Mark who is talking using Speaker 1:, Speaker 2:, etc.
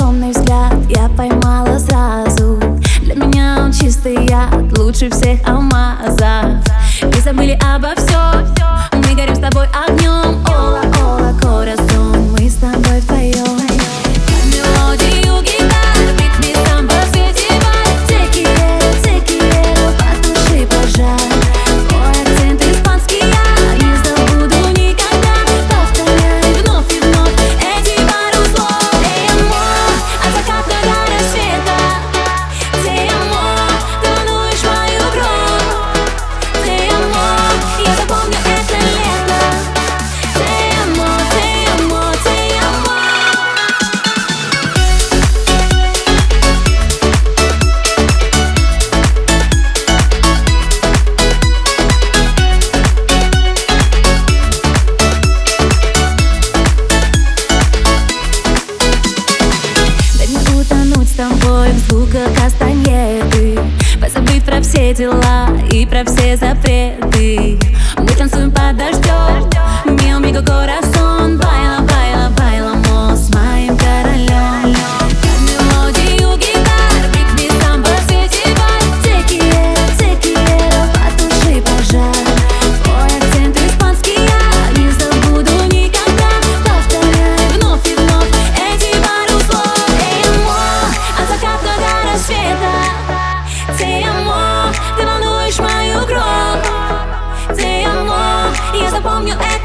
Speaker 1: томный взгляд я поймала сразу. Для меня он чистый яд, лучше всех алмазов тобой в звуках кастаньеты Позабыть про все дела и про все запреты. Мы танцуем под дождем, мил мига город from your